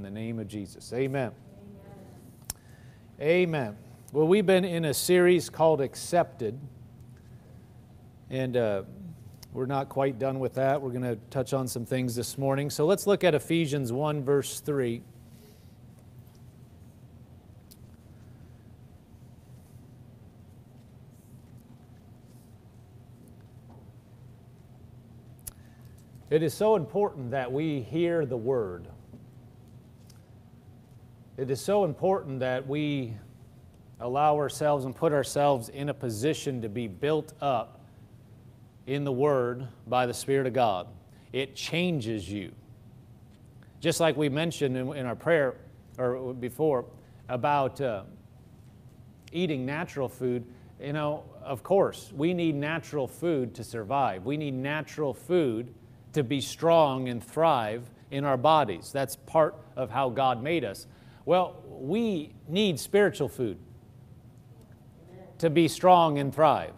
in the name of Jesus. Amen. Amen. Amen. Well, we've been in a series called Accepted, and uh, we're not quite done with that. We're going to touch on some things this morning. So let's look at Ephesians 1, verse 3. It is so important that we hear the word. It is so important that we allow ourselves and put ourselves in a position to be built up in the Word by the Spirit of God. It changes you. Just like we mentioned in, our prayer or before about uh, eating natural food, you know, of course, we need natural food to survive. We need natural food to be strong and thrive in our bodies. That's part of how God made us. Well, we need spiritual food to be strong and thrive.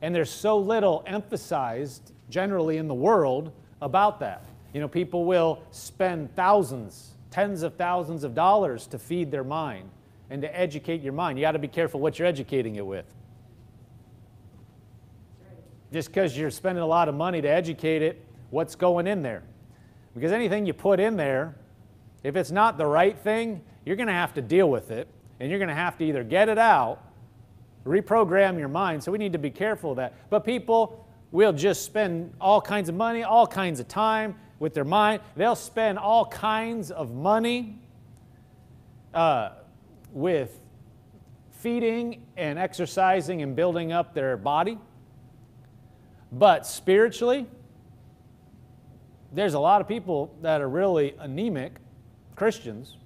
And there's so little emphasized generally in the world about that. You know, people will spend thousands, tens of thousands of dollars to feed their mind and to educate your mind. You got to be careful what you're educating it with. Just because you're spending a lot of money to educate it, what's going in there? Because anything you put in there, if it's not the right thing, you're going to have to deal with it and you're going to have to either get it out reprogram your mind. So we need to be careful of that. But people will just spend all kinds of money, all kinds of time with their mind. They'll spend all kinds of money uh, with feeding and exercising and building up their body. But spiritually, there's a lot of people that are really anemic Christians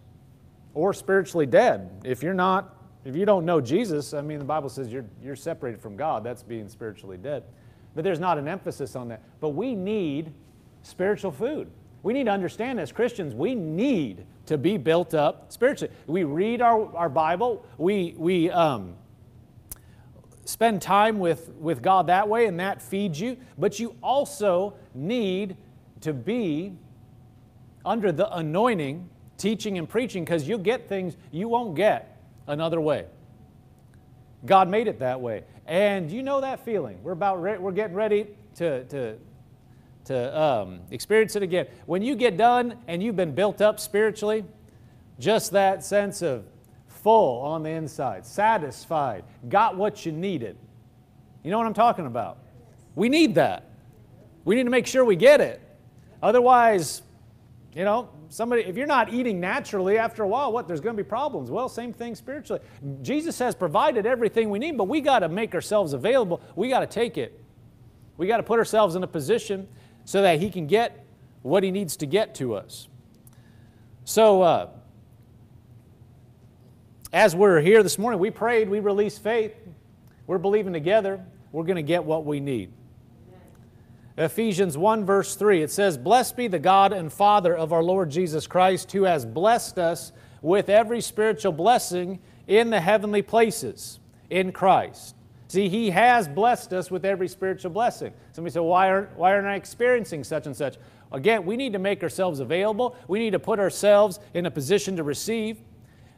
or spiritually dead. If you're not if you don't know Jesus, I mean, the Bible says you're, you're separated from God. That's being spiritually dead. But there's not an emphasis on that. But we need spiritual food. We need to understand as Christians, we need to be built up spiritually. We read our, our Bible, we, we um, spend time with, with God that way, and that feeds you. But you also need to be under the anointing, teaching and preaching, because you'll get things you won't get another way. God made it that way. And you know that feeling. We're about re- we're getting ready to, to, to um, experience it again. When you get done and you've been built up spiritually, just that sense of full on the inside, satisfied, got what you needed. You know what I'm talking about? We need that. We need to make sure we get it. Otherwise, you know, somebody, if you're not eating naturally, after a while, what? There's going to be problems. Well, same thing spiritually. Jesus has provided everything we need, but we got to make ourselves available. We got to take it. We got to put ourselves in a position so that He can get what He needs to get to us. So, uh, as we're here this morning, we prayed, we released faith, we're believing together, we're going to get what we need. Ephesians 1, verse 3, it says, Blessed be the God and Father of our Lord Jesus Christ, who has blessed us with every spiritual blessing in the heavenly places in Christ. See, He has blessed us with every spiritual blessing. Somebody said, why aren't, why aren't I experiencing such and such? Again, we need to make ourselves available. We need to put ourselves in a position to receive.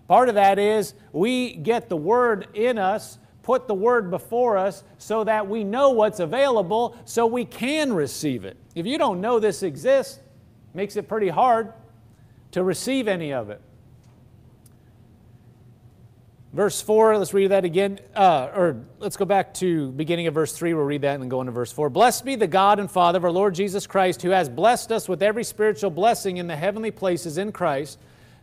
Part of that is we get the Word in us put the word before us so that we know what's available so we can receive it. If you don't know this exists, makes it pretty hard to receive any of it. Verse 4, let's read that again. Uh, or let's go back to beginning of verse 3. We'll read that and then go into verse 4. Blessed be the God and Father of our Lord Jesus Christ, who has blessed us with every spiritual blessing in the heavenly places in Christ,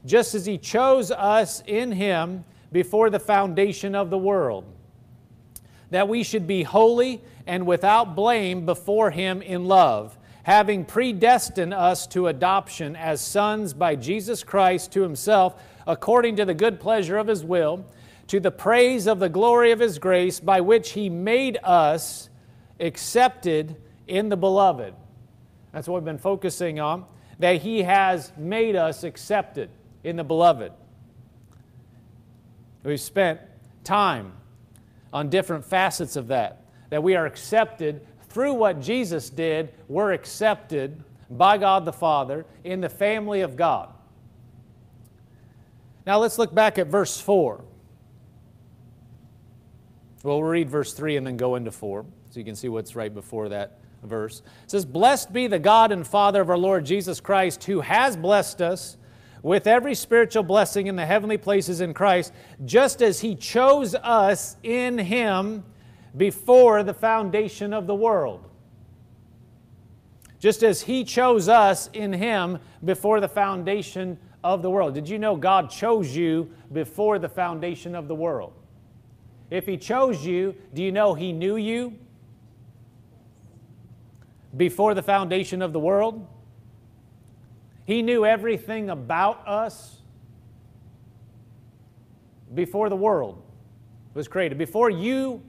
just as he chose us in him before the foundation of the world that we should be holy and without blame before Him in love, having predestined us to adoption as sons by Jesus Christ to Himself, according to the good pleasure of His will, to the praise of the glory of His grace, by which He made us accepted in the beloved. That's what we've been focusing on, that He has made us accepted in the beloved. We've spent time on different facets of that. That we are accepted through what Jesus did, we're accepted by God the Father in the family of God. Now let's look back at verse 4. Well, we'll read verse 3 and then go into 4 so you can see what's right before that verse. It says, Blessed be the God and Father of our Lord Jesus Christ, who has blessed us with every spiritual blessing in the heavenly places in Christ, just as He chose us in Him before the foundation of the world. Just as He chose us in Him before the foundation of the world. Did you know God chose you before the foundation of the world? If He chose you, do you know He knew you before the foundation of the world? He knew everything about us before the world was created. Before you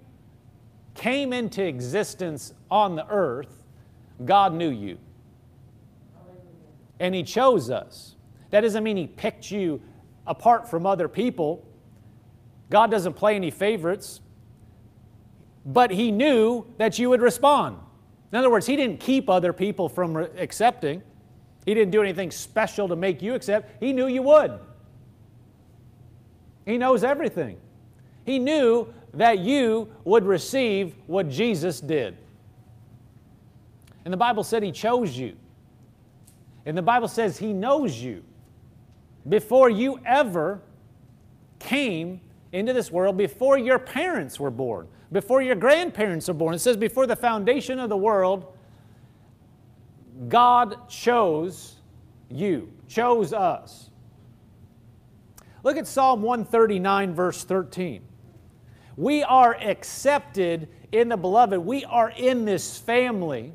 came into existence on the earth, God knew you. And He chose us. That doesn't mean He picked you apart from other people. God doesn't play any favorites. But He knew that you would respond. In other words, He didn't keep other people from accepting. He didn't do anything special to make you accept. He knew you would. He knows everything. He knew that you would receive what Jesus did. And the Bible said He chose you. And the Bible says He knows you before you ever came into this world, before your parents were born, before your grandparents were born. It says, before the foundation of the world, God chose you, chose us. Look at Psalm 139, verse 13. We are accepted in the beloved. We are in this family.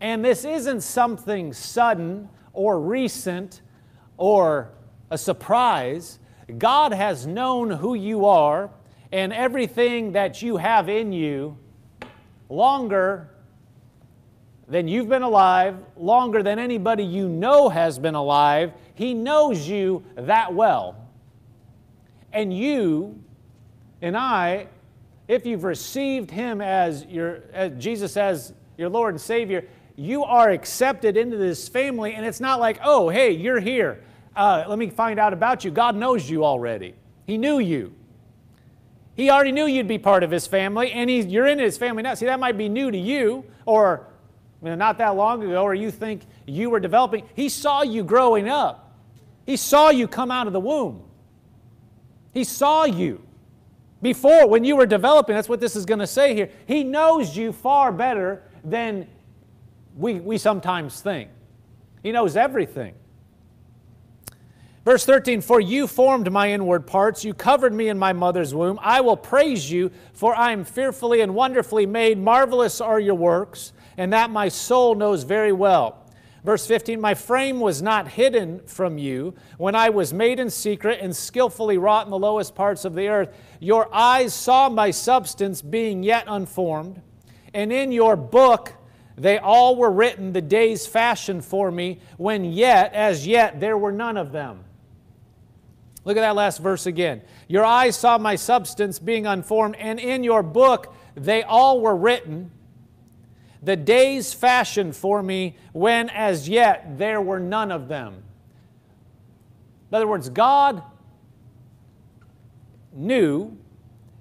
And this isn't something sudden or recent or a surprise. God has known who you are and everything that you have in you longer than you've been alive, longer than anybody you know has been alive. He knows you that well. And you and I, if you've received Him as your, as Jesus as your Lord and Savior, you are accepted into this family, and it's not like, oh, hey, you're here. Uh, let me find out about you. God knows you already. He knew you. He already knew you'd be part of His family, and he's, you're in His family now. See, that might be new to you, or you know, not that long ago, or you think you were developing. He saw you growing up. He saw you come out of the womb. He saw you before when you were developing. That's what this is going to say here. He knows you far better than we, we sometimes think. He knows everything. Verse 13, For you formed my inward parts, you covered me in my mother's womb. I will praise you, for I am fearfully and wonderfully made. Marvelous are your works, and that my soul knows very well. Verse 15, My frame was not hidden from you when I was made in secret and skillfully wrought in the lowest parts of the earth. Your eyes saw my substance being yet unformed, and in your book they all were written, the days fashioned for me, when yet, as yet, there were none of them. Look at that last verse again. Your eyes saw my substance being unformed, and in your book they all were written, the days fashioned for me, when as yet there were none of them. In other words, God knew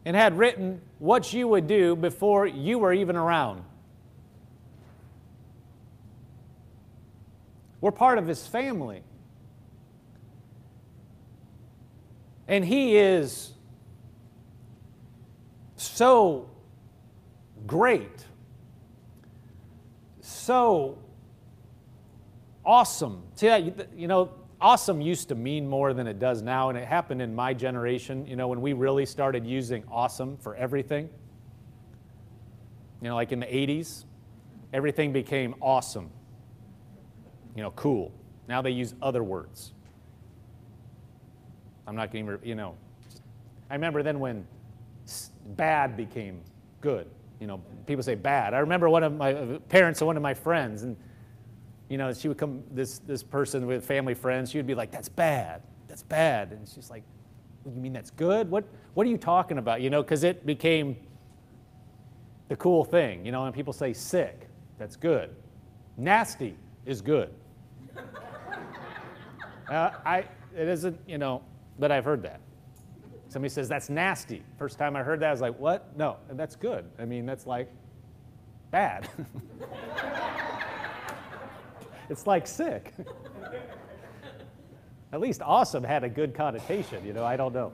and had written what you would do before you were even around. We're part of his family. And he is so great, so awesome. See that, you know, awesome used to mean more than it does now, and it happened in my generation, you know, when we really started using awesome for everything. You know, like in the 80s, everything became awesome you know, cool. Now they use other words. I'm not going to, you know. I remember then when bad became good. You know, people say bad. I remember one of my uh, parents of one of my friends, and you know, she would come. This this person with family friends, she would be like, "That's bad. That's bad," and she's like, "You mean that's good? What What are you talking about?" You know, because it became the cool thing. You know, and people say sick, that's good. Nasty is good. Uh, I, it isn't, you know, but I've heard that. Somebody says, that's nasty. First time I heard that, I was like, what? No, and that's good. I mean, that's like bad. it's like sick. At least awesome had a good connotation, you know, I don't know.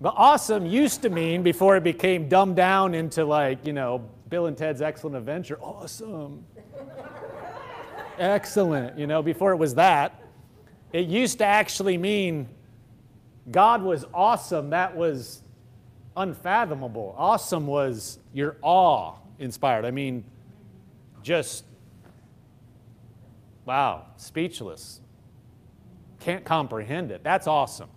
But awesome used to mean, before it became dumbed down into like, you know, Bill and Ted's Excellent Adventure, awesome. Excellent, you know, before it was that, it used to actually mean God was awesome. That was unfathomable. Awesome was your awe inspired. I mean, just, wow, speechless. Can't comprehend it. That's awesome.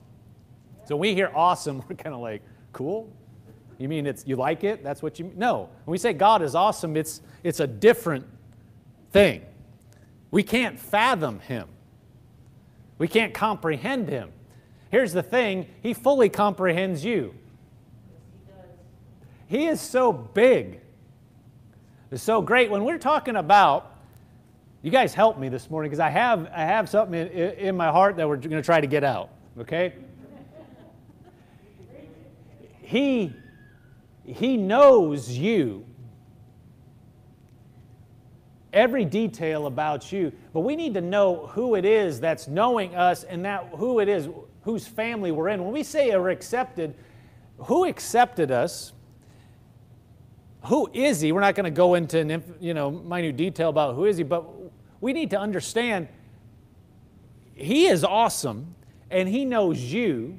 So when we hear awesome, we're kind of like, cool? You mean it's you like it? That's what you mean? No. When we say God is awesome, it's it's a different thing. We can't fathom him. We can't comprehend him. Here's the thing He fully comprehends you. He is so big, it's so great. When we're talking about, you guys help me this morning because I have, I have something in, in my heart that we're going to try to get out, okay? he, he knows you every detail about you but we need to know who it is that's knowing us and that who it is whose family we're in. When we say are accepted, who accepted us? Who is he? We're not going to go into an, you know minute detail about who is he, but we need to understand he is awesome and he knows you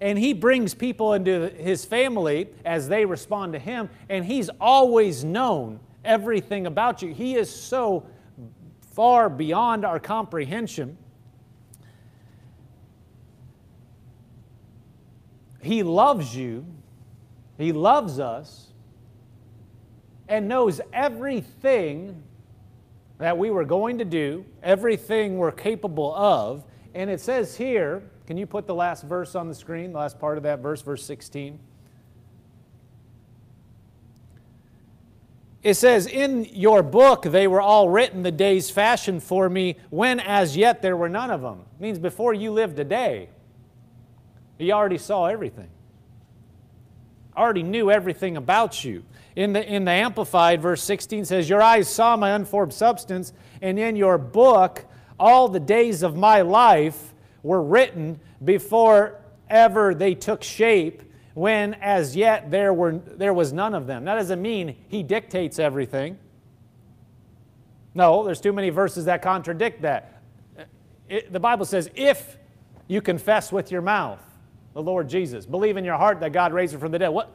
and he brings people into his family as they respond to him and he's always known everything about you. He is so far beyond our comprehension He loves you, He loves us, and knows everything that we were going to do, everything we're capable of. And it says here, can you put the last verse on the screen, the last part of that verse, verse 16? It says, In your book they were all written, the days fashioned for me, when as yet there were none of them. It means before you lived a day. He already saw everything. Already knew everything about you. In the, in the Amplified, verse 16 says, Your eyes saw my unformed substance, and in your book all the days of my life were written before ever they took shape, when as yet there, were, there was none of them. That doesn't mean he dictates everything. No, there's too many verses that contradict that. It, the Bible says, if you confess with your mouth the Lord Jesus. Believe in your heart that God raised him from the dead. What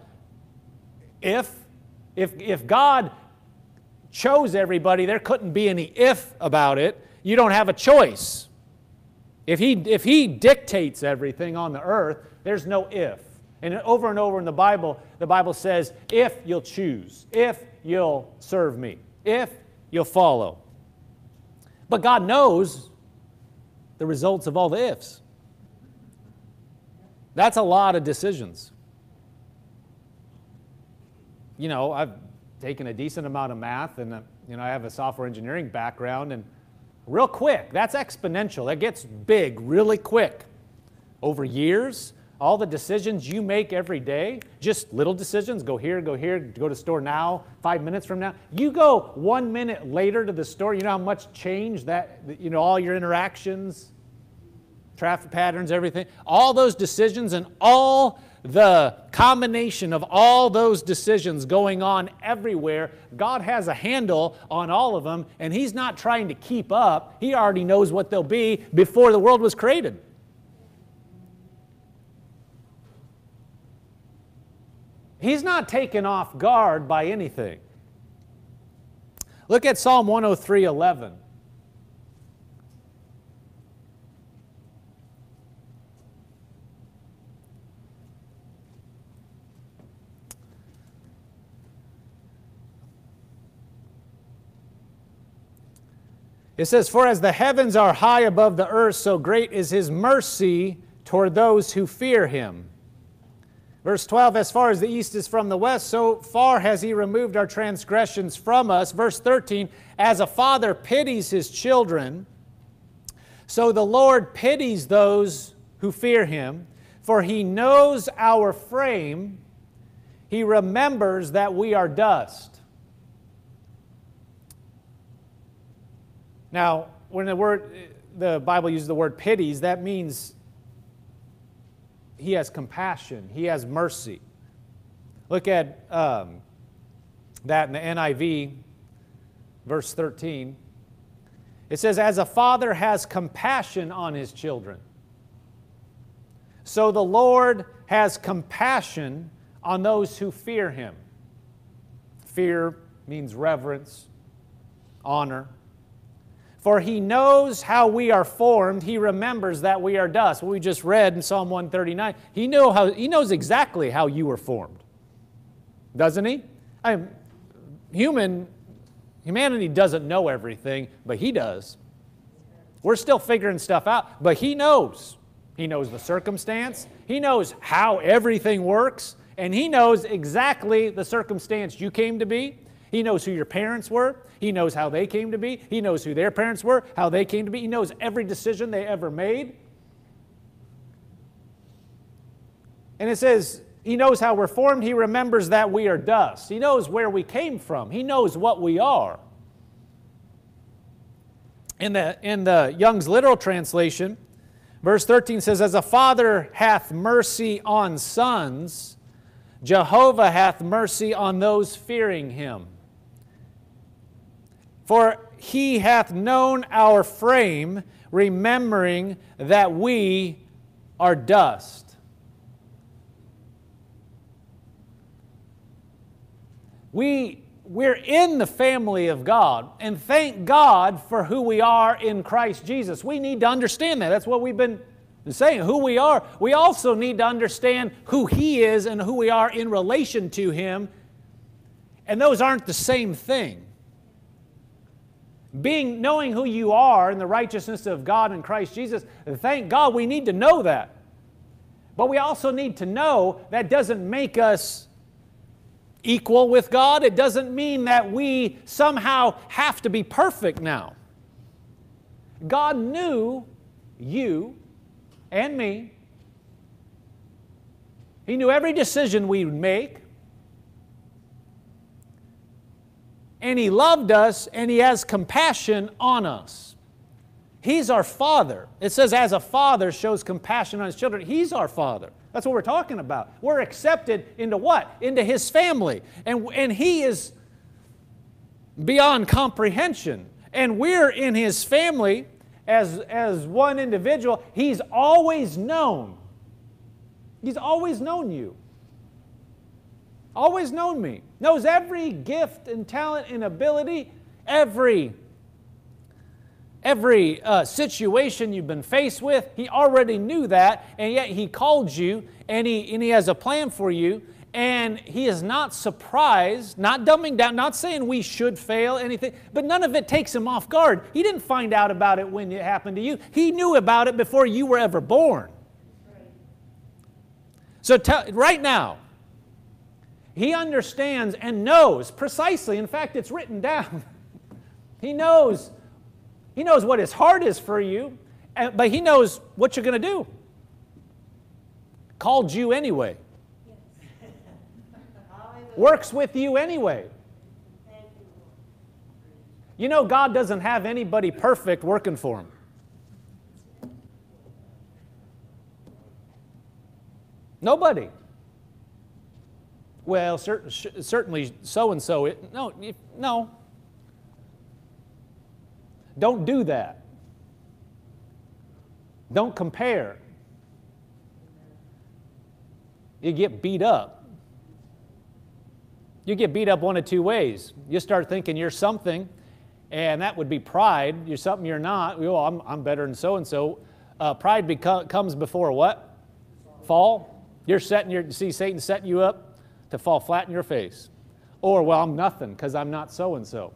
if if if God chose everybody, there couldn't be any if about it. You don't have a choice. If he if he dictates everything on the earth, there's no if. And over and over in the Bible, the Bible says, if you'll choose, if you'll serve me, if you'll follow. But God knows the results of all the ifs. That's a lot of decisions. You know, I've taken a decent amount of math and, uh, you know, I have a software engineering background and real quick, that's exponential. That gets big really quick. Over years, all the decisions you make every day, just little decisions, go here, go here, go to store now, five minutes from now. You go one minute later to the store, you know how much change that, you know, all your interactions, traffic patterns, everything, all those decisions and all the combination of all those decisions going on everywhere, God has a handle on all of them, and He's not trying to keep up. He already knows what they'll be before the world was created. He's not taken off guard by anything. Look at Psalm 103 11. It says, For as the heavens are high above the earth, so great is his mercy toward those who fear him. Verse 12, as far as the east is from the west, so far has he removed our transgressions from us. Verse 13, as a father pities his children, so the Lord pities those who fear him. For he knows our frame, he remembers that we are dust. Now, when the word the Bible uses the word pities, that means he has compassion, he has mercy. Look at um, that in the NIV, verse 13. It says, As a father has compassion on his children, so the Lord has compassion on those who fear him. Fear means reverence, honor. For he knows how we are formed. He remembers that we are dust. We just read in Psalm 139. He, how, he knows exactly how you were formed. Doesn't he? I mean, human, humanity doesn't know everything, but he does. We're still figuring stuff out, but he knows. He knows the circumstance. He knows how everything works. And he knows exactly the circumstance you came to be. He knows who your parents were. He knows how they came to be. He knows who their parents were, how they came to be. He knows every decision they ever made. And it says, He knows how we're formed. He remembers that we are dust. He knows where we came from. He knows what we are. In the, in the Young's literal translation, verse 13 says, As a father hath mercy on sons, Jehovah hath mercy on those fearing him. For he hath known our frame, remembering that we are dust. We, we're in the family of God, and thank God for who we are in Christ Jesus. We need to understand that. That's what we've been saying, who we are. We also need to understand who He is and who we are in relation to Him, and those aren't the same thing being knowing who you are in the righteousness of God in Christ Jesus, thank God we need to know that. But we also need to know that doesn't make us equal with God. It doesn't mean that we somehow have to be perfect now. God knew you and me. He knew every decision we would make. And He loved us and He has compassion on us. He's our Father. It says, as a father shows compassion on his children, He's our Father. That's what we're talking about. We're accepted into what? Into His family. And, and He is beyond comprehension. And we're in His family as, as one individual. He's always known. He's always known you always known me, knows every gift and talent and ability, every every uh, situation you've been faced with. He already knew that, and yet He called you, and He and He has a plan for you. And he is not surprised, not dumbing down, not saying we should fail, anything, but none of it takes him off guard. He didn't find out about it when it happened to you. He knew about it before you were ever born. So tell, right now, he understands and knows precisely. In fact, it's written down. he knows. He knows what his heart is for you, but he knows what you're going to do. Called you anyway. Works with you anyway. You know, God doesn't have anybody perfect working for him. Nobody well, cer- certainly so and so. No, no. Don't do that. Don't compare. You get beat up. You get beat up one of two ways. You start thinking you're something, and that would be pride. You're something you're not. Well, I'm, I'm better than so and so. Pride comes before what? Fall. You're setting your see Satan setting you up to fall flat in your face. Or, well, I'm nothing because I'm not so and so.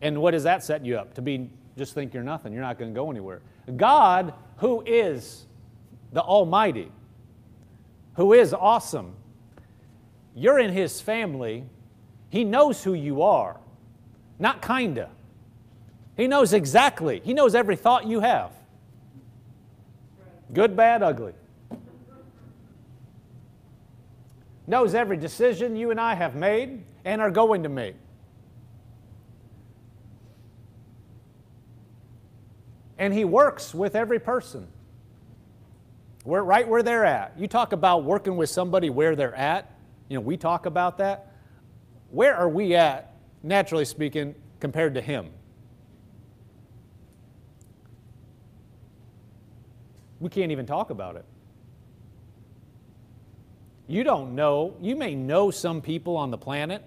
And what does that set you up? To be just think you're nothing. You're not going to go anywhere. God, who is the Almighty, who is awesome, you're in His family. He knows who you are, not kinda. He knows exactly. He knows every thought you have. Good, bad, ugly. Knows every decision you and I have made and are going to make. And He works with every person. We're right where they're at. You talk about working with somebody where they're at. You know, we talk about that. Where are we at, naturally speaking, compared to Him? We can't even talk about it. You don't know, you may know some people on the planet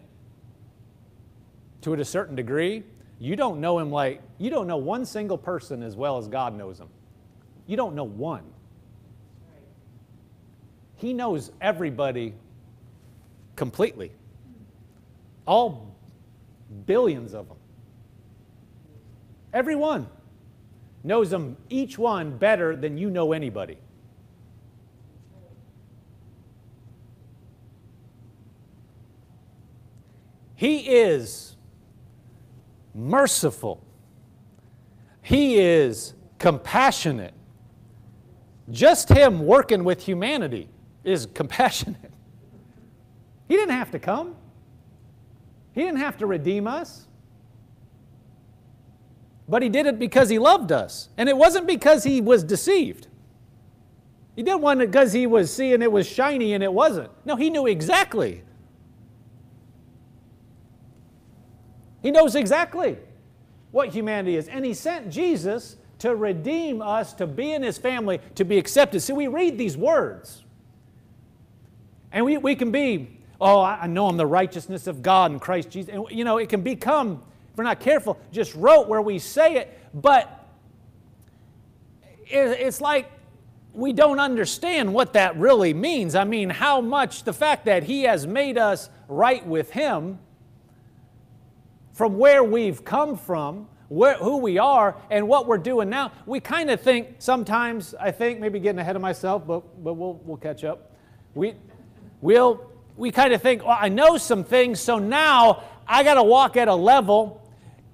to a certain degree. You don't know him like, you don't know one single person as well as God knows him. You don't know one. He knows everybody completely. All billions of them. Everyone knows them, each one, better than you know anybody. He is merciful. He is compassionate. Just Him working with humanity is compassionate. He didn't have to come, He didn't have to redeem us. But He did it because He loved us. And it wasn't because He was deceived. He didn't want it because He was seeing it was shiny and it wasn't. No, He knew exactly. He knows exactly what humanity is. And He sent Jesus to redeem us, to be in His family, to be accepted. See, we read these words. And we, we can be, oh, I know I'm the righteousness of God in Christ Jesus. And, you know, it can become, if we're not careful, just rote where we say it, but it, it's like we don't understand what that really means. I mean, how much the fact that He has made us right with Him from where we've come from, where, who we are, and what we're doing now. We kind of think sometimes, I think, maybe getting ahead of myself, but, but we'll, we'll catch up. We, we'll, we kind of think, well, I know some things, so now I got to walk at a level,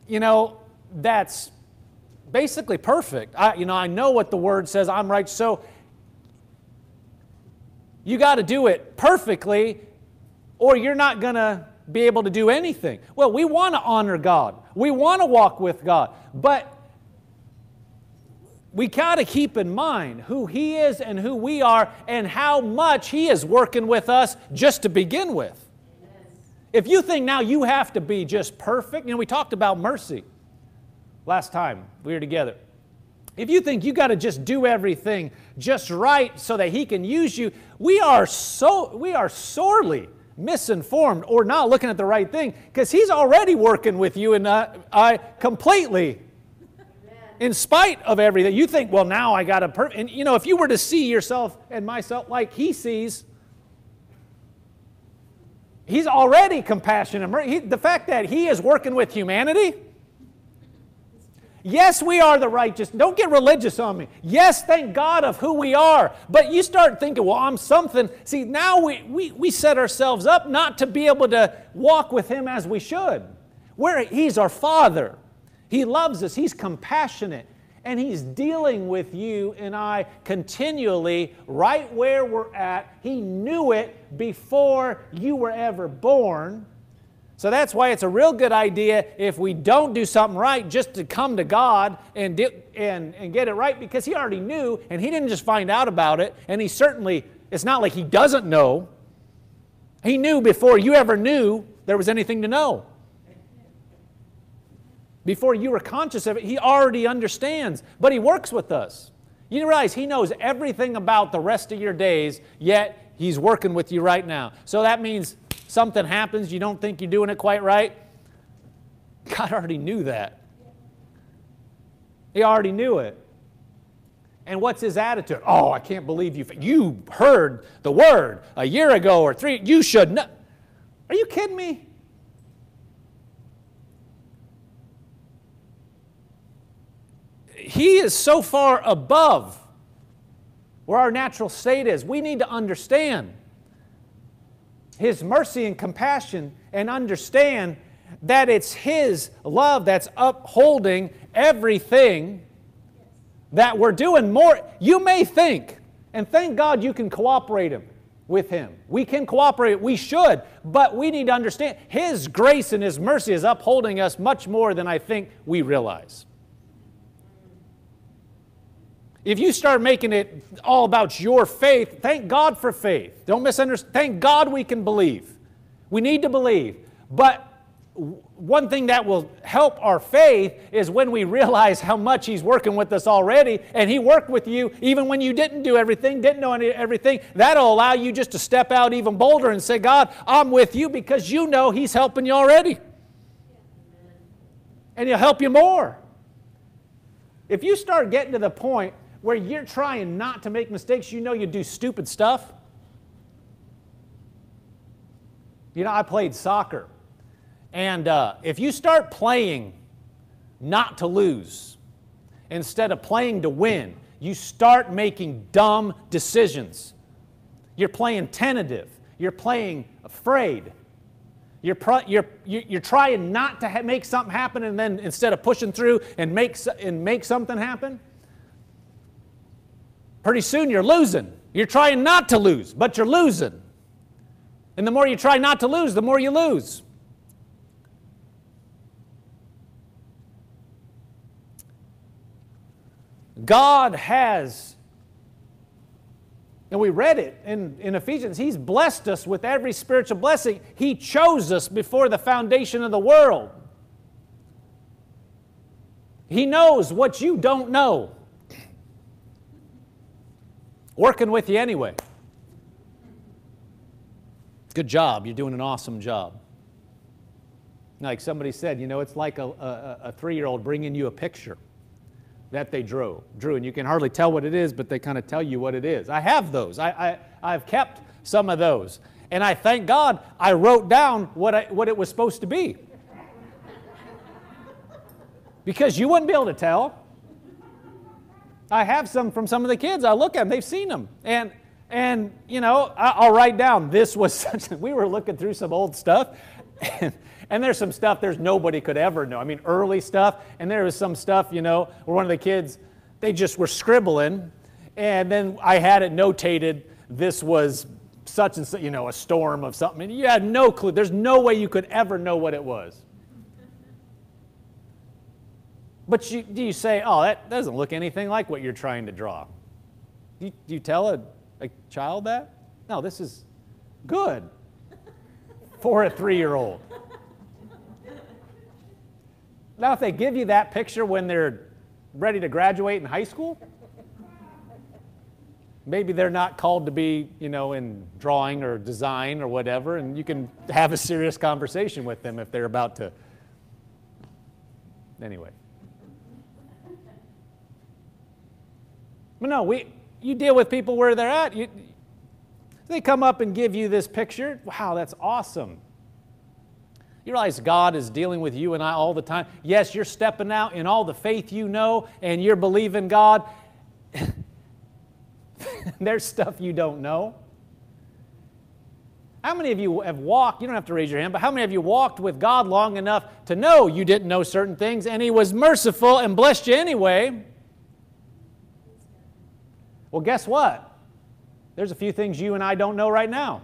you know, that's basically perfect. I, you know, I know what the word says, I'm right. So you got to do it perfectly, or you're not going to be able to do anything. Well, we want to honor God, we want to walk with God, but we got to keep in mind who He is and who we are and how much He is working with us just to begin with. If you think now you have to be just perfect, you know, we talked about mercy last time we were together. If you think you got to just do everything just right so that He can use you, we are so we are sorely misinformed or not looking at the right thing because He's already working with you and uh, I completely in spite of everything. You think, well, now I got a perfect. And you know, if you were to see yourself and myself like he sees, he's already compassionate. He, the fact that he is working with humanity. Yes, we are the righteous. Don't get religious on me. Yes, thank God of who we are. But you start thinking, well, I'm something. See, now we, we, we set ourselves up not to be able to walk with Him as we should. Where He's our Father. He loves us, He's compassionate, and He's dealing with you and I continually right where we're at. He knew it before you were ever born. So that's why it's a real good idea if we don't do something right just to come to God and, and, and get it right because He already knew and He didn't just find out about it. And He certainly, it's not like He doesn't know. He knew before you ever knew there was anything to know before you were conscious of it, He already understands, but He works with us. You realize He knows everything about the rest of your days, yet He's working with you right now. So that means something happens, you don't think you're doing it quite right. God already knew that. He already knew it. And what's his attitude? Oh, I can't believe you. You heard the word a year ago or three. You should know. Are you kidding me? He is so far above where our natural state is. We need to understand His mercy and compassion and understand that it's His love that's upholding everything that we're doing more. You may think, and thank God you can cooperate him with him. We can cooperate, we should, but we need to understand his grace and his mercy is upholding us much more than I think we realize. If you start making it all about your faith, thank God for faith. Don't misunderstand. Thank God we can believe. We need to believe. But one thing that will help our faith is when we realize how much He's working with us already, and He worked with you even when you didn't do everything, didn't know everything. That'll allow you just to step out even bolder and say, God, I'm with you because you know He's helping you already. And He'll help you more. If you start getting to the point where you're trying not to make mistakes, you know you do stupid stuff. You know, I played soccer. And uh, if you start playing not to lose instead of playing to win, you start making dumb decisions. You're playing tentative. You're playing afraid. You're, you're, you're trying not to ha- make something happen, and then instead of pushing through and make, and make something happen, pretty soon you're losing. You're trying not to lose, but you're losing. And the more you try not to lose, the more you lose. God has, and we read it in, in Ephesians, He's blessed us with every spiritual blessing. He chose us before the foundation of the world. He knows what you don't know working with you anyway. Good job. You're doing an awesome job. Like somebody said, you know, it's like a, a, a three year old bringing you a picture that they drew. Drew, and you can hardly tell what it is, but they kind of tell you what it is. I have those. I, I, I've kept some of those. And I thank God I wrote down what, I, what it was supposed to be. because you wouldn't be able to tell. I have some from some of the kids. I look at them, they've seen them. And, and you know, I'll write down this was such, we were looking through some old stuff. And, and there's some stuff there's nobody could ever know. I mean, early stuff. And there was some stuff, you know, where one of the kids, they just were scribbling. And then I had it notated this was such and such, you know, a storm of something. You had no clue. There's no way you could ever know what it was. But you, do you say, oh, that doesn't look anything like what you're trying to draw? Do you, do you tell a, a child that? No, this is good for a three year old. Now, if they give you that picture when they're ready to graduate in high school, maybe they're not called to be, you know, in drawing or design or whatever, and you can have a serious conversation with them if they're about to. Anyway. But no, we, you deal with people where they're at. You, they come up and give you this picture. Wow, that's awesome. You realize God is dealing with you and I all the time. Yes, you're stepping out in all the faith you know and you're believing God. There's stuff you don't know. How many of you have walked, you don't have to raise your hand, but how many of you walked with God long enough to know you didn't know certain things and He was merciful and blessed you anyway? Well, guess what? There's a few things you and I don't know right now.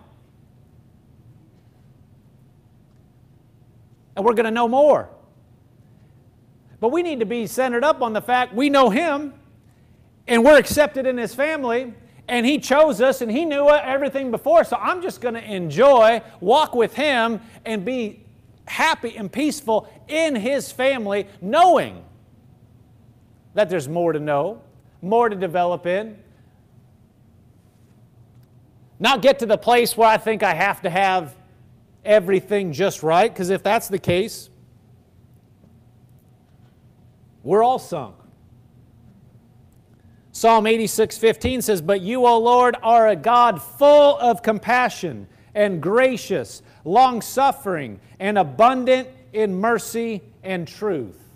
And we're going to know more. But we need to be centered up on the fact we know Him and we're accepted in His family and He chose us and He knew everything before. So I'm just going to enjoy, walk with Him, and be happy and peaceful in His family, knowing that there's more to know, more to develop in, not get to the place where I think I have to have everything just right, because if that's the case, we're all sunk. Psalm 86 15 says, But you, O Lord, are a God full of compassion and gracious, long suffering, and abundant in mercy and truth.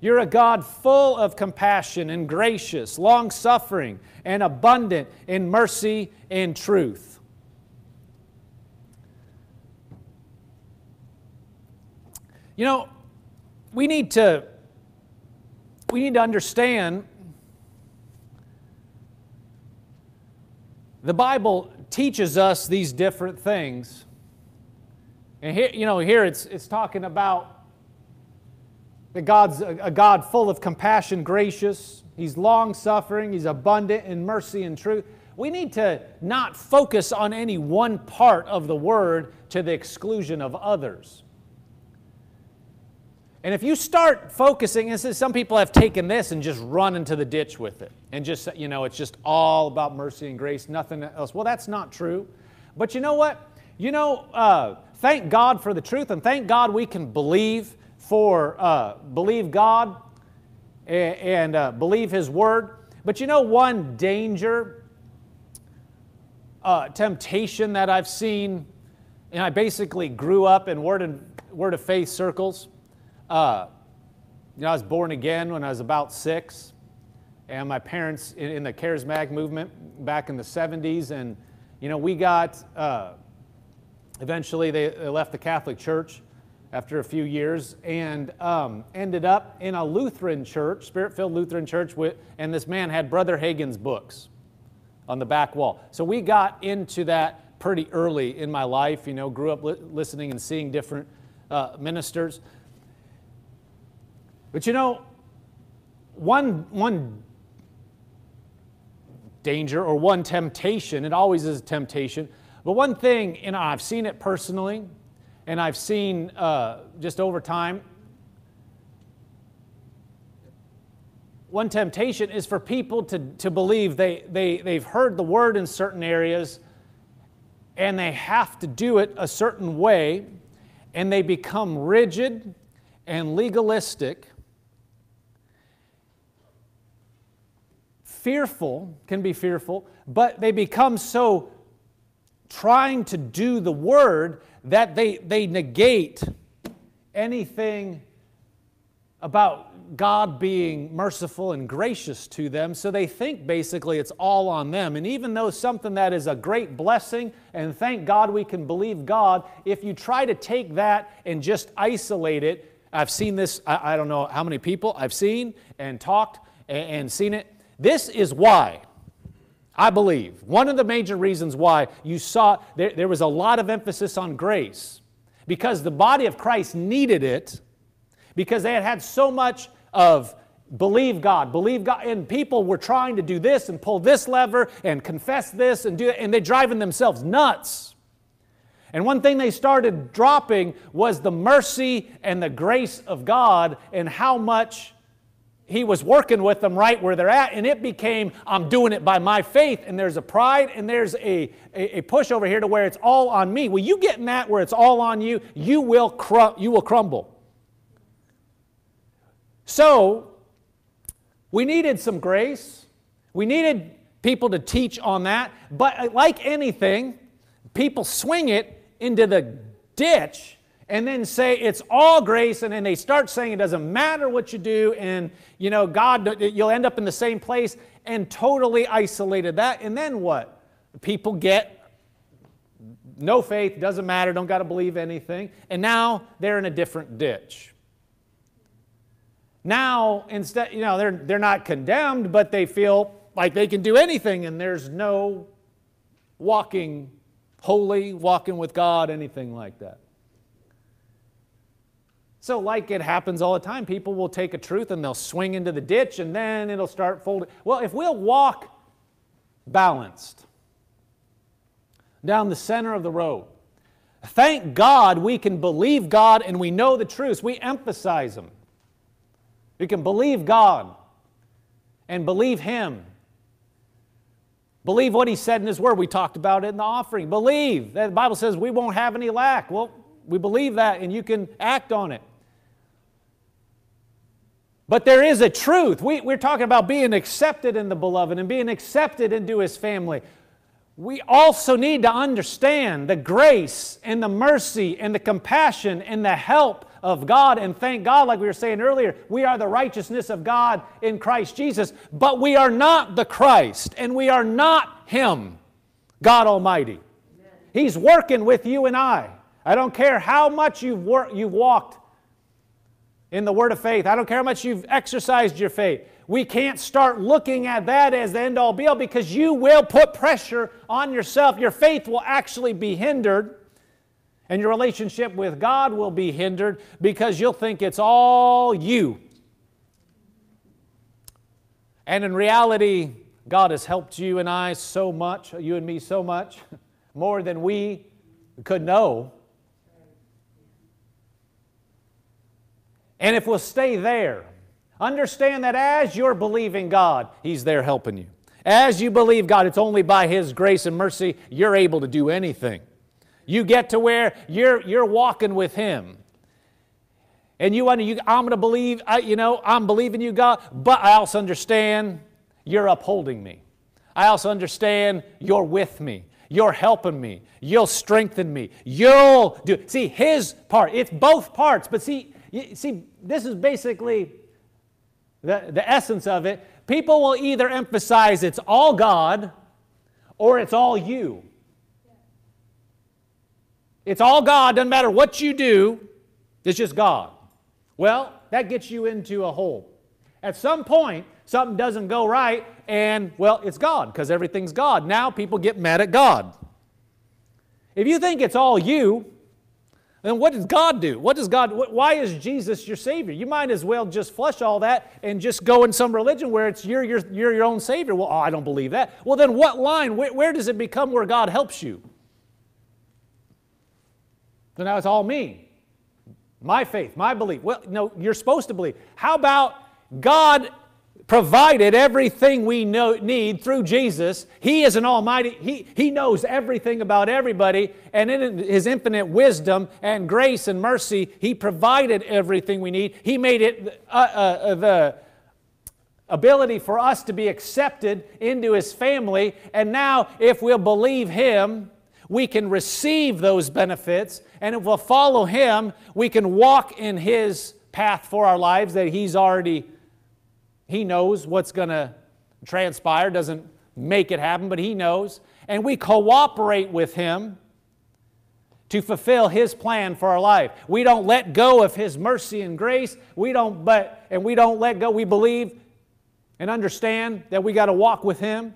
You're a God full of compassion and gracious, long suffering, and abundant in mercy and truth. You know, we need to we need to understand the Bible teaches us these different things. And here, you know, here it's, it's talking about that God's a, God full of compassion, gracious. He's long suffering. He's abundant in mercy and truth. We need to not focus on any one part of the word to the exclusion of others. And if you start focusing, and some people have taken this and just run into the ditch with it, and just, you know, it's just all about mercy and grace, nothing else. Well, that's not true. But you know what? You know, uh, thank God for the truth, and thank God we can believe for, uh, believe God and, uh, believe His Word. But you know, one danger, uh, temptation that I've seen, and I basically grew up in Word, and, word of Faith circles. Uh, you know, I was born again when I was about six, and my parents in, in the charismatic movement back in the 70s, and you know, we got uh, eventually they, left the Catholic Church after a few years and um, ended up in a Lutheran church, Spirit-filled Lutheran church, with, and this man had Brother Hagin's books on the back wall. So we got into that pretty early in my life. You know, grew up li- listening and seeing different uh, ministers. But you know, one, one danger or one temptation, it always is a temptation, but one thing, know, I've seen it personally, and I've seen uh, just over time, one temptation is for people to, to believe they, they, they've heard the word in certain areas and they have to do it a certain way, and they become rigid and legalistic. Fearful, can be fearful, but they become so trying to do the word that they, they negate anything about God being merciful and gracious to them. So they think basically it's all on them. And even though something that is a great blessing, and thank God we can believe God, if you try to take that and just isolate it, I've seen this, I, I don't know how many people I've seen and talked and, and seen it this is why, I believe, one of the major reasons why you saw there, there was a lot of emphasis on grace because the body of Christ needed it because they had had so much of believe God, believe God, and people were trying to do this and pull this lever and confess this and do it, and they're driving themselves nuts. And one thing they started dropping was the mercy and the grace of God and how much he was working with them right where they're at, and it became, I'm doing it by my faith, and there's a pride and there's a, a, a push over here to where it's all on me. Well, you get in that where it's all on you, you will, cru- you will crumble. So, we needed some grace. We needed people to teach on that. But uh, like anything, people swing it into the ditch and then say it's all grace and then they start saying it doesn't matter what you do and you know god you'll end up in the same place and totally isolated. That and then what? People get no faith doesn't matter don't got to believe anything and now they're in a different ditch. Now instead you know they're they're not condemned but they feel like they can do anything and there's no walking holy walking with god anything like that so, like it happens all the time, people will take a truth and they'll swing into the ditch and then it'll start folding. Well, if we'll walk balanced down the center of the road, thank God we can believe God and we know the truths. We emphasize them. We can believe God and believe Him. Believe what He said in His Word. We talked about it in the offering. Believe. that The Bible says we won't have any lack. Well, we believe that and you can act on it. But there is a truth. We, we're talking about being accepted in the beloved and being accepted into his family. We also need to understand the grace and the mercy and the compassion and the help of God. And thank God, like we were saying earlier, we are the righteousness of God in Christ Jesus. But we are not the Christ and we are not Him, God Almighty. He's working with you and I. I don't care how much you've, worked, you've walked in the word of faith. I don't care how much you've exercised your faith. We can't start looking at that as the end all be all because you will put pressure on yourself. Your faith will actually be hindered, and your relationship with God will be hindered because you'll think it's all you. And in reality, God has helped you and I so much, you and me so much, more than we could know. And if we'll stay there, understand that as you're believing God, He's there helping you. As you believe God, it's only by His grace and mercy you're able to do anything. You get to where you're, you're walking with Him. And you, you I'm going to believe, I, you know, I'm believing you, God, but I also understand you're upholding me. I also understand you're with me. You're helping me. You'll strengthen me. You'll do. See, his part, it's both parts, but see, see, this is basically the, the essence of it. People will either emphasize it's all God or it's all you. It's all God, doesn't matter what you do, it's just God. Well, that gets you into a hole. At some point, something doesn't go right, and well, it's God because everything's God. Now people get mad at God. If you think it's all you, then what does God do? What does God, why is Jesus your Savior? You might as well just flush all that and just go in some religion where it's you're, you're, you're your own Savior. Well, oh, I don't believe that. Well, then what line, where, where does it become where God helps you? So now it's all me. My faith, my belief. Well, no, you're supposed to believe. How about God provided everything we know, need through Jesus. He is an almighty, he, he knows everything about everybody, and in His infinite wisdom and grace and mercy, He provided everything we need. He made it uh, uh, the ability for us to be accepted into His family, and now if we'll believe Him, we can receive those benefits, and if we'll follow Him, we can walk in His path for our lives that He's already he knows what's going to transpire, doesn't make it happen, but He knows. And we cooperate with Him to fulfill His plan for our life. We don't let go of His mercy and grace. We don't, but, and we don't let go. We believe and understand that we got to walk with Him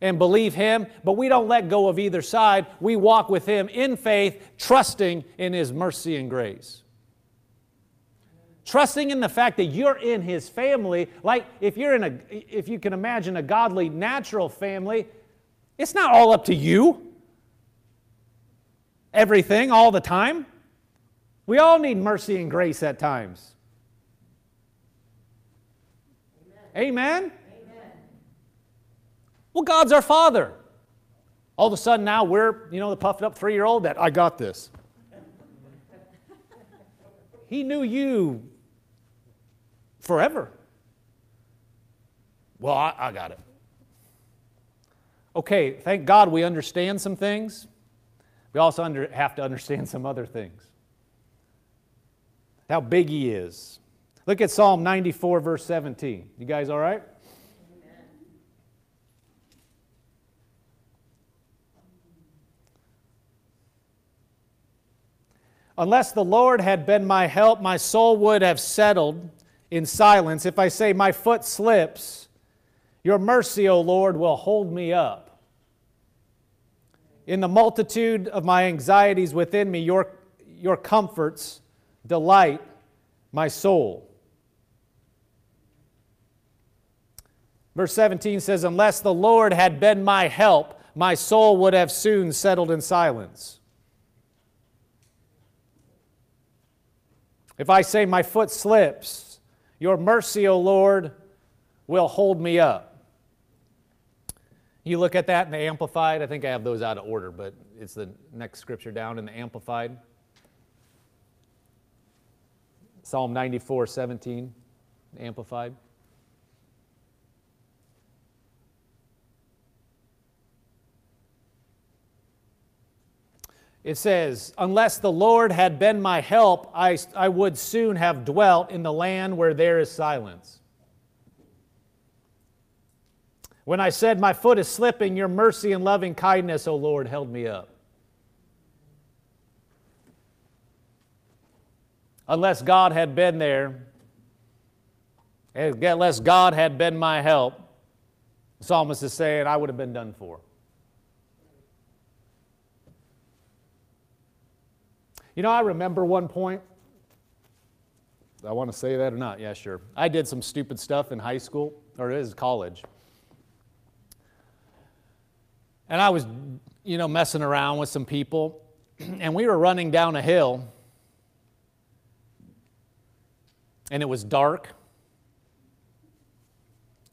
and believe Him, but we don't let go of either side. We walk with Him in faith, trusting in His mercy and grace. Trusting in the fact that you're in his family, like if you're in a, if you can imagine a godly natural family, it's not all up to you. Everything, all the time. We all need mercy and grace at times. Amen? Amen? Amen. Well, God's our Father. All of a sudden now we're, you know, the puffed up three year old that I got this. he knew you forever. Well, I, I got it. Okay, thank God we understand some things. We also under, have to understand some other things. How big He is. Look at Psalm 94, verse 17. You guys all right? Unless the Lord had been my help, my soul would have settled in silence. If I say, My foot slips, your mercy, O Lord, will hold me up. In the multitude of my anxieties within me, your, your comforts delight my soul. Verse 17 says, Unless the Lord had been my help, my soul would have soon settled in silence. If I say my foot slips, your mercy, O Lord, will hold me up. You look at that in the Amplified. I think I have those out of order, but it's the next scripture down in the Amplified. Psalm 94 17, Amplified. It says, Unless the Lord had been my help, I, I would soon have dwelt in the land where there is silence. When I said, My foot is slipping, your mercy and loving kindness, O Lord, held me up. unless God had been there, eh, unless God had been my help, the psalmist is saying, I would have been done for. You know, I remember one point. I want to say that or not? Yeah, sure. I did some stupid stuff in high school, or it is college. And I was, you know, messing around with some people, and we were running down a hill, and it was dark.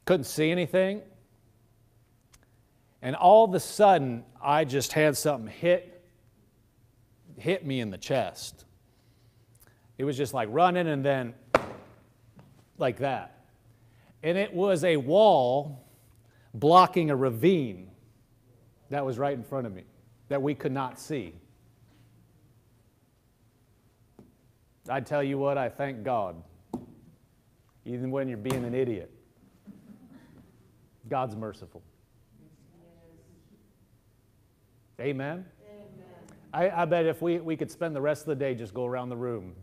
Couldn't see anything. And all of a sudden, I just had something hit hit me in the chest. It was just like running and then like that. And it was a wall blocking a ravine that was right in front of me that we could not see. I tell you what, I thank God, even when you're being an idiot. God's merciful. Amen. I, I bet if we, we could spend the rest of the day just go around the room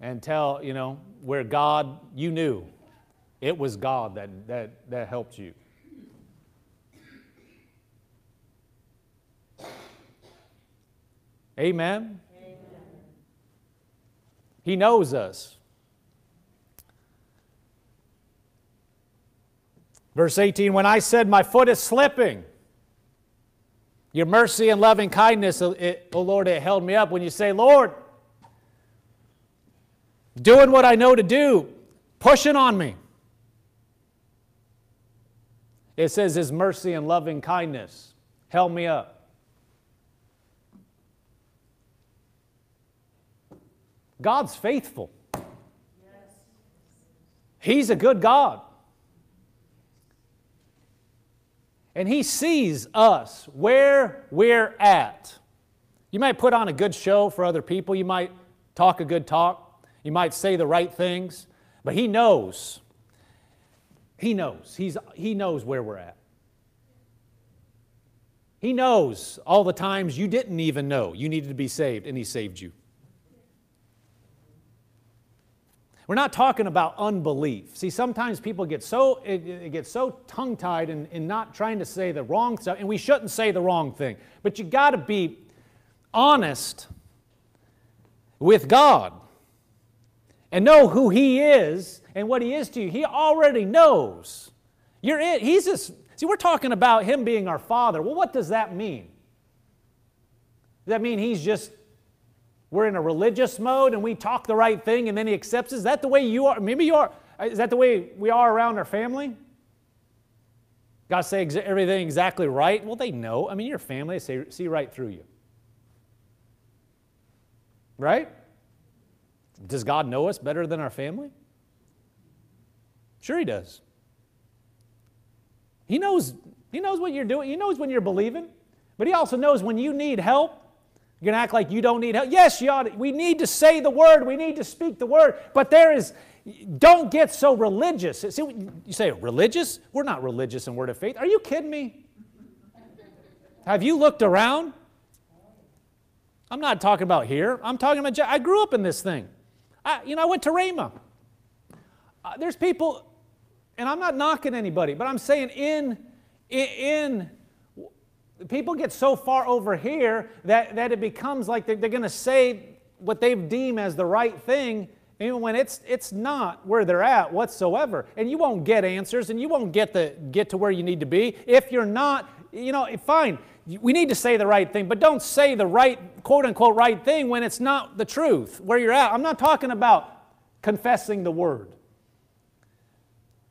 and tell, you know, where God, you knew it was God that, that, that helped you. Amen? Amen? He knows us. Verse 18 When I said, My foot is slipping, your mercy and loving kindness, oh, it, oh Lord, it held me up. When you say, Lord, doing what I know to do, pushing on me. It says His mercy and loving kindness held me up. God's faithful. He's a good God. And He sees us where we're at. You might put on a good show for other people, you might talk a good talk, you might say the right things, but He knows. He knows. He's, he knows where we're at. He knows all the times you didn't even know you needed to be saved, and He saved you. We're not talking about unbelief. See, sometimes people get so it, it gets so tongue-tied in, in not trying to say the wrong stuff, and we shouldn't say the wrong thing. But you got to be honest with God and know who He is and what He is to you. He already knows. You're it. He's just see. We're talking about Him being our Father. Well, what does that mean? Does that mean He's just we're in a religious mode and we talk the right thing and then he accepts us. Is that the way you are? Maybe you are. Is that the way we are around our family? God say ex- everything exactly right? Well, they know. I mean, your family, they say, see right through you. Right? Does God know us better than our family? Sure, He does. He knows, he knows what you're doing, He knows when you're believing, but He also knows when you need help you're going to act like you don't need help. Yes, you ought to, we need to say the word. We need to speak the word. But there is, don't get so religious. See, you say, religious? We're not religious in Word of Faith. Are you kidding me? Have you looked around? I'm not talking about here. I'm talking about, I grew up in this thing. I, you know, I went to Rhema. Uh, there's people, and I'm not knocking anybody, but I'm saying in, in people get so far over here that, that it becomes like they're, they're going to say what they deem as the right thing even when it's, it's not where they're at whatsoever. And you won't get answers and you won't get, the, get to where you need to be if you're not, you know, fine, we need to say the right thing, but don't say the right, quote unquote, right thing when it's not the truth where you're at. I'm not talking about confessing the word.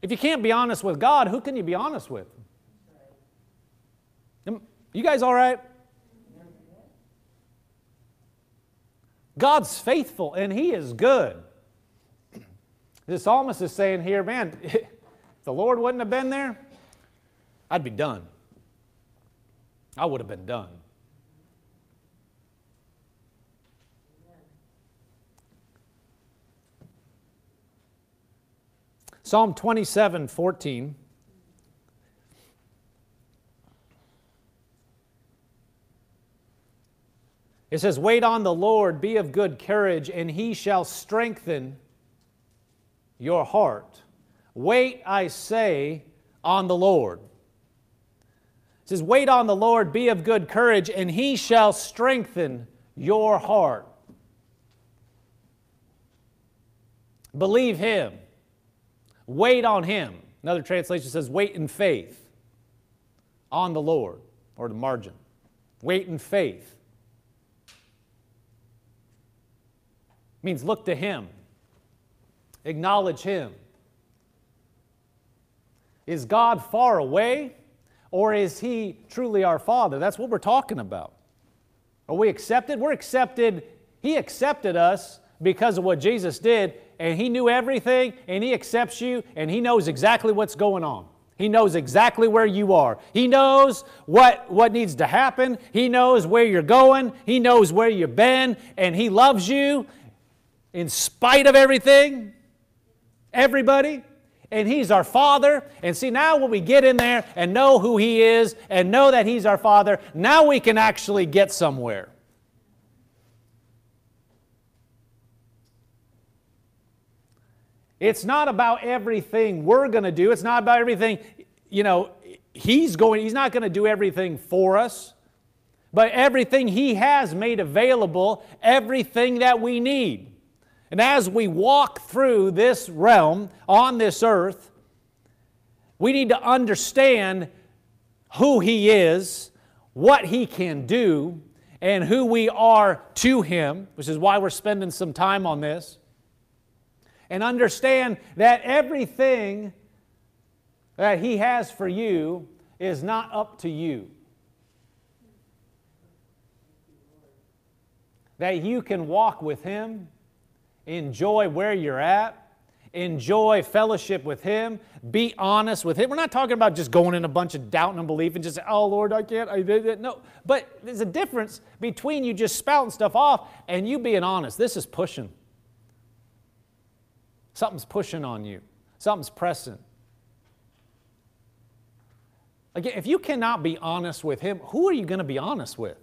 If you can't be honest with God, who can you be honest with? You guys all right? God's faithful and He is good. The psalmist is saying here, man, if the Lord wouldn't have been there, I'd be done. I would have been done. Psalm 27 14. It says, Wait on the Lord, be of good courage, and he shall strengthen your heart. Wait, I say, on the Lord. It says, Wait on the Lord, be of good courage, and he shall strengthen your heart. Believe him. Wait on him. Another translation says, Wait in faith on the Lord, or the margin. Wait in faith. Means look to him, acknowledge him. Is God far away or is he truly our Father? That's what we're talking about. Are we accepted? We're accepted. He accepted us because of what Jesus did, and he knew everything, and he accepts you, and he knows exactly what's going on. He knows exactly where you are. He knows what, what needs to happen. He knows where you're going. He knows where you've been. And He loves you in spite of everything, everybody. And He's our Father. And see, now when we get in there and know who He is and know that He's our Father, now we can actually get somewhere. It's not about everything we're going to do. It's not about everything, you know, he's going he's not going to do everything for us. But everything he has made available, everything that we need. And as we walk through this realm on this earth, we need to understand who he is, what he can do, and who we are to him, which is why we're spending some time on this and understand that everything that He has for you is not up to you. That you can walk with Him, enjoy where you're at, enjoy fellowship with Him, be honest with Him. We're not talking about just going in a bunch of doubt and unbelief and just say, oh Lord, I can't, I did it. No, but there's a difference between you just spouting stuff off and you being honest. This is pushing. Something's pushing on you, something's pressing. Again, if you cannot be honest with Him, who are you going to be honest with?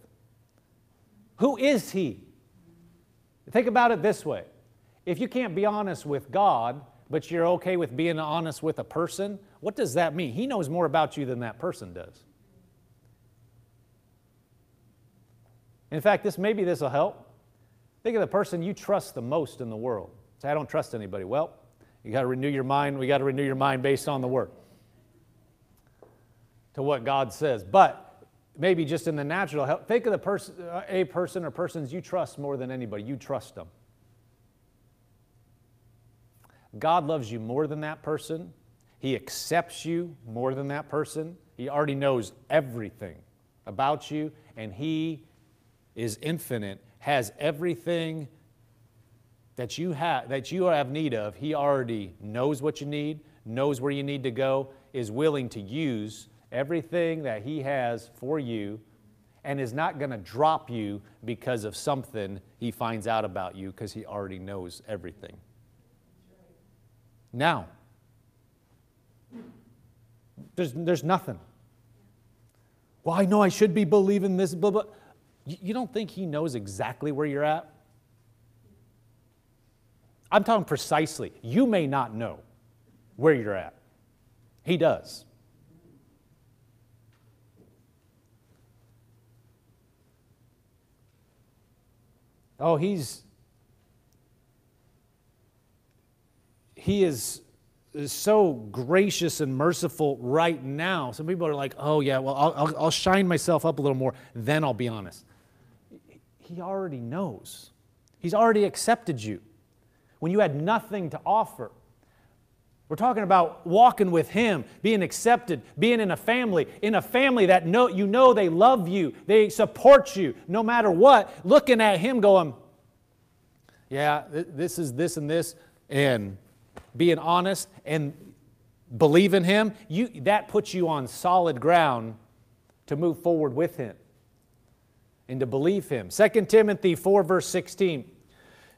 Who is He? Think about it this way if you can't be honest with God, but you're okay with being honest with a person, what does that mean? He knows more about you than that person does. In fact, this maybe this will help. Think of the person you trust the most in the world. Say, I don't trust anybody. Well, you got to renew your mind. We got to renew your mind based on the Word to what God says. But maybe just in the natural, help, think of the uh, a person or persons you trust more than anybody. You trust them. God loves you more than that person. He accepts you more than that person. He already knows everything about you, and He is infinite, has everything that you have that you have need of, he already knows what you need, knows where you need to go, is willing to use everything that he has for you and is not going to drop you because of something he finds out about you because he already knows everything. Now, there's, there's nothing. Well, I know I should be believing this, blah. You don't think he knows exactly where you're at? I'm talking precisely. You may not know where you're at. He does. Oh, he's he is, so gracious and merciful right now. Some people are like, oh, yeah, well, I'll, I'll, I'll shine myself up a little more, then I'll be honest. He already knows, He's already accepted you when you had nothing to offer. We're talking about walking with Him, being accepted, being in a family, in a family that know, you know they love you, they support you no matter what, looking at Him going, yeah, this is this and this, and being honest and believe in Him, you, that puts you on solid ground to move forward with Him and to believe Him. 2 Timothy 4, verse 16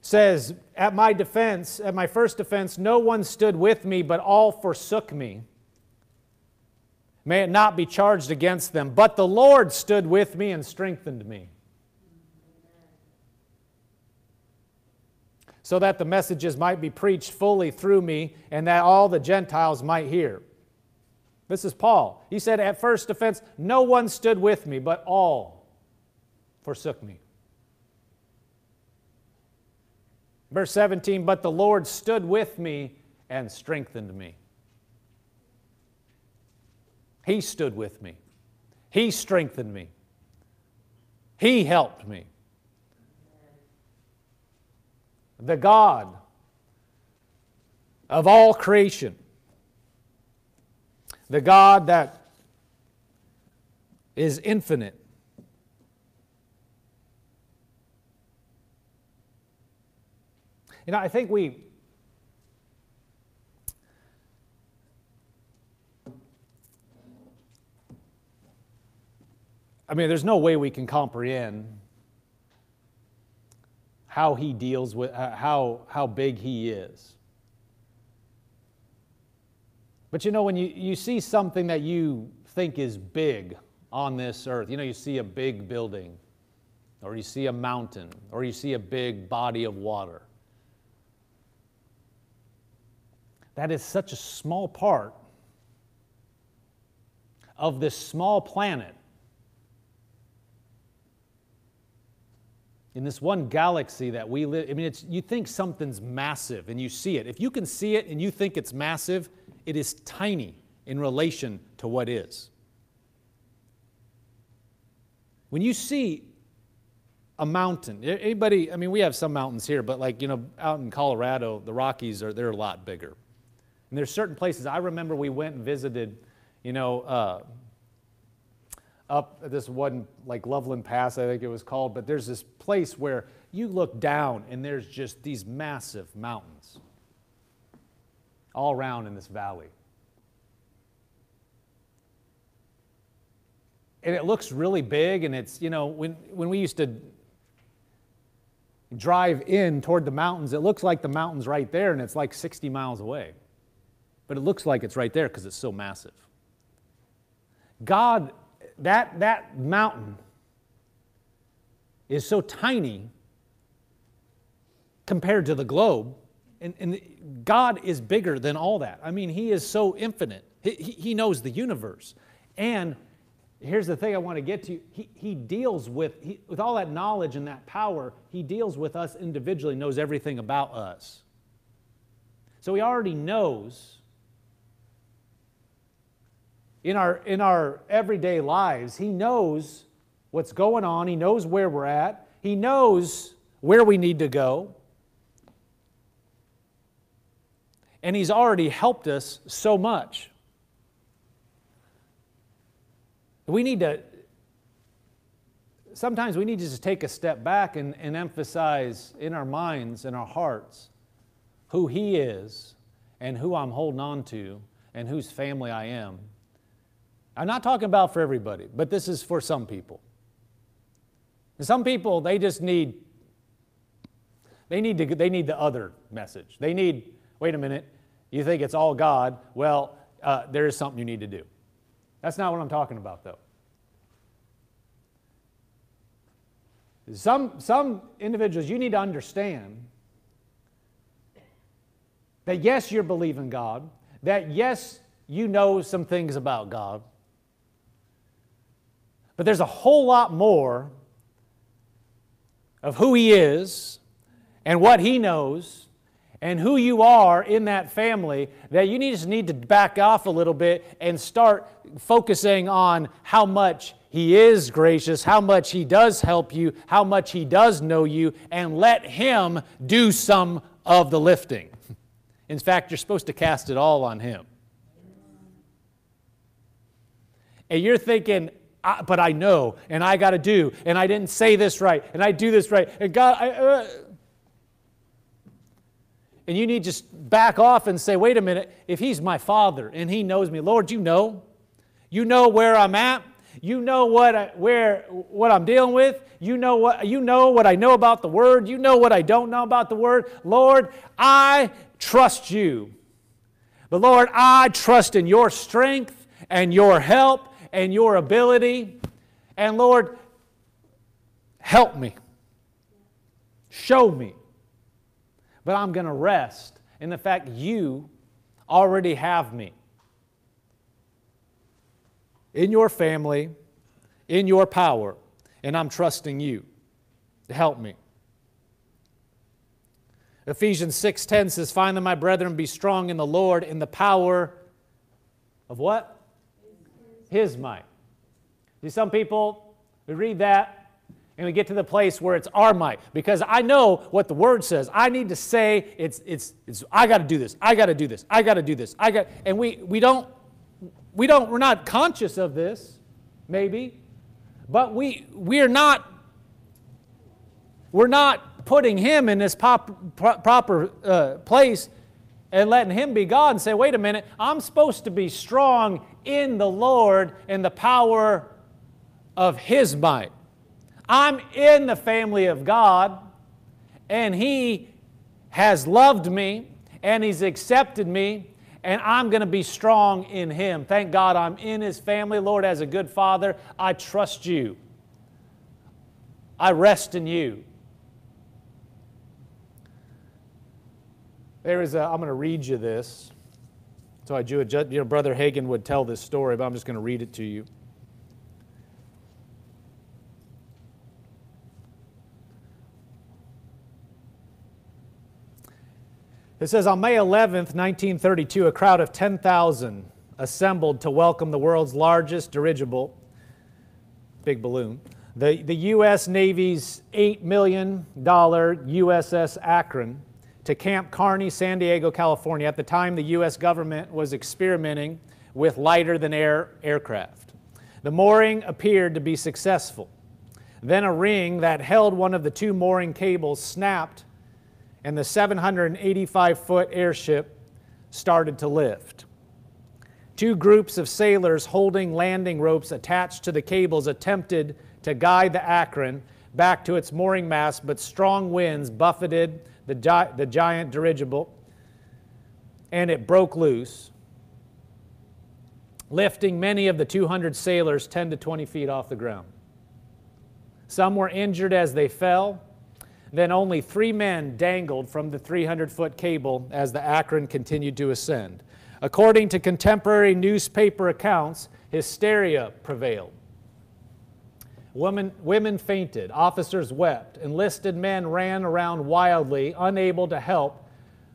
says, At my defense, at my first defense, no one stood with me, but all forsook me. May it not be charged against them. But the Lord stood with me and strengthened me. So that the messages might be preached fully through me and that all the Gentiles might hear. This is Paul. He said, At first offense, no one stood with me, but all forsook me. Verse 17, but the Lord stood with me and strengthened me. He stood with me. He strengthened me. He helped me. The God of all creation, the God that is infinite, You know, I think we I mean, there's no way we can comprehend how he deals with uh, how how big he is. But you know, when you, you see something that you think is big on this earth, you know, you see a big building, or you see a mountain, or you see a big body of water. That is such a small part of this small planet. In this one galaxy that we live, I mean, it's, you think something's massive and you see it. If you can see it and you think it's massive, it is tiny in relation to what is. When you see a mountain, anybody, I mean, we have some mountains here, but like, you know, out in Colorado, the Rockies are, they're a lot bigger. And there's certain places, I remember we went and visited, you know, uh, up this one like Loveland Pass, I think it was called, but there's this place where you look down and there's just these massive mountains all around in this valley. And it looks really big, and it's, you know, when, when we used to drive in toward the mountains, it looks like the mountain's right there, and it's like 60 miles away but it looks like it's right there because it's so massive. God, that, that mountain is so tiny compared to the globe, and, and God is bigger than all that. I mean, He is so infinite, He, he knows the universe. And here's the thing I want to get to He, he deals with, he, with all that knowledge and that power, He deals with us individually, knows everything about us. So He already knows in our, in our everyday lives. He knows what's going on, He knows where we're at, He knows where we need to go. And He's already helped us so much. We need to, sometimes we need to just take a step back and, and emphasize in our minds and our hearts who He is and who I'm holding on to and whose family I am. I'm not talking about for everybody, but this is for some people. some people, they just need, they need, to, they need the other message. They need, wait a minute, you think it's all God? Well, uh, there is something you need to do. That's not what I'm talking about, though. Some, some individuals, you need to understand that yes, you're believing God, that yes, you know some things about God, but there's a whole lot more of who He is and what He knows and who you are in that family that you just need to back off a little bit and start focusing on how much He is gracious, how much He does help you, how much He does know you, and let Him do some of the lifting. In fact, you're supposed to cast it all on Him. And you're thinking, I, but I know, and I got to do, and I didn't say this right, and I do this right, and God, I, uh, and you need to just back off and say, wait a minute, if He's my Father and He knows me, Lord, you know, you know where I'm at, you know what I, where what I'm dealing with, you know what you know what I know about the Word, you know what I don't know about the Word, Lord, I trust you, but Lord, I trust in Your strength and Your help and your ability. And Lord, help me. Show me. but I'm going to rest in the fact you already have me. In your family, in your power, and I'm trusting you to help me. Ephesians 6:10 says, "Finally, my brethren, be strong in the Lord in the power of what? His might." See, some people we read that and we get to the place where it's our might because I know what the word says. I need to say it's it's it's I got to do this. I got to do this. I got to do this. I got and we we don't we don't we're not conscious of this maybe but we we're not we're not putting him in this pop, pro, proper uh, place and letting him be God and say, wait a minute, I'm supposed to be strong in the Lord in the power of his might. I'm in the family of God, and He has loved me, and He's accepted me, and I'm going to be strong in Him. Thank God I'm in His family. Lord, as a good father, I trust you. I rest in you. There is a, I'm going to read you this. So I do, you know, Brother Hagin would tell this story, but I'm just going to read it to you. It says on May 11th, 1932, a crowd of 10,000 assembled to welcome the world's largest dirigible, big balloon, the, the U.S. Navy's $8 million USS Akron, to Camp Kearny, San Diego, California. At the time, the U.S. government was experimenting with lighter than air aircraft. The mooring appeared to be successful. Then a ring that held one of the two mooring cables snapped and the 785 foot airship started to lift. Two groups of sailors holding landing ropes attached to the cables attempted to guide the Akron back to its mooring mast, but strong winds buffeted the, gi- the giant dirigible and it broke loose, lifting many of the 200 sailors 10 to 20 feet off the ground. Some were injured as they fell, then only three men dangled from the 300 foot cable as the Akron continued to ascend. According to contemporary newspaper accounts, hysteria prevailed. Women, women fainted, officers wept, enlisted men ran around wildly, unable to help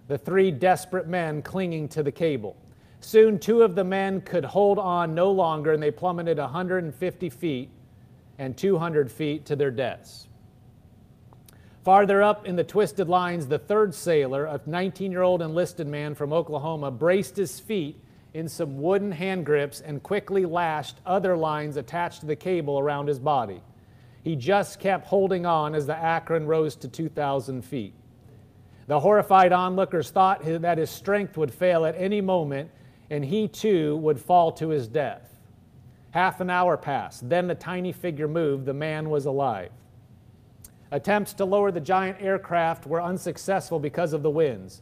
the three desperate men clinging to the cable. Soon, two of the men could hold on no longer, and they plummeted 150 feet and 200 feet to their deaths. Farther up in the twisted lines, the third sailor, a 19 year old enlisted man from Oklahoma, braced his feet in some wooden hand grips and quickly lashed other lines attached to the cable around his body. He just kept holding on as the Akron rose to 2,000 feet. The horrified onlookers thought that his strength would fail at any moment and he too would fall to his death. Half an hour passed. Then the tiny figure moved. The man was alive. Attempts to lower the giant aircraft were unsuccessful because of the winds.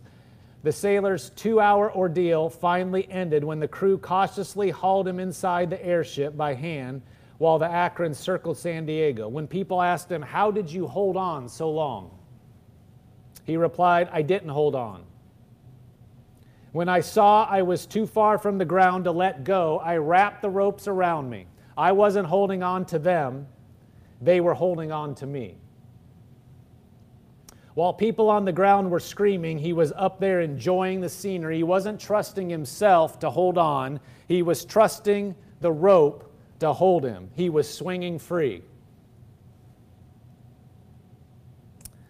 The sailor's two hour ordeal finally ended when the crew cautiously hauled him inside the airship by hand while the Akron circled San Diego. When people asked him, How did you hold on so long? He replied, I didn't hold on. When I saw I was too far from the ground to let go, I wrapped the ropes around me. I wasn't holding on to them, they were holding on to me. While people on the ground were screaming, he was up there enjoying the scenery. He wasn't trusting himself to hold on, he was trusting the rope to hold him. He was swinging free.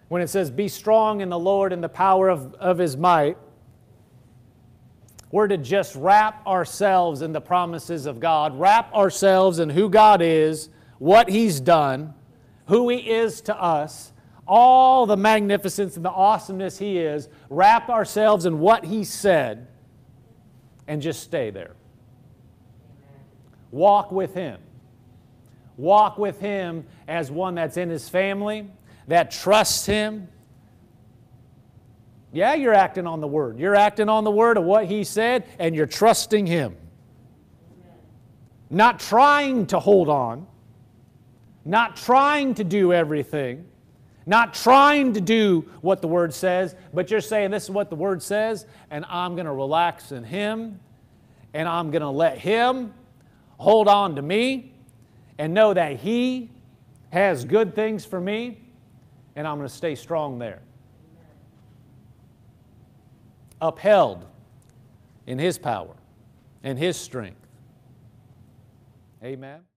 When it says, Be strong in the Lord and the power of, of his might, we're to just wrap ourselves in the promises of God, wrap ourselves in who God is, what he's done, who he is to us all the magnificence and the awesomeness He is, wrap ourselves in what He said, and just stay there. Walk with Him. Walk with Him as one that's in His family, that trusts Him. Yeah, you're acting on the Word. You're acting on the Word of what He said, and you're trusting Him. Not trying to hold on, not trying to do everything Not trying to do what the Word says, but you're saying, This is what the Word says, and I'm going to relax in Him, and I'm going to let Him hold on to me, and know that He has good things for me, and I'm going to stay strong there. Upheld in His power and His strength. Amen.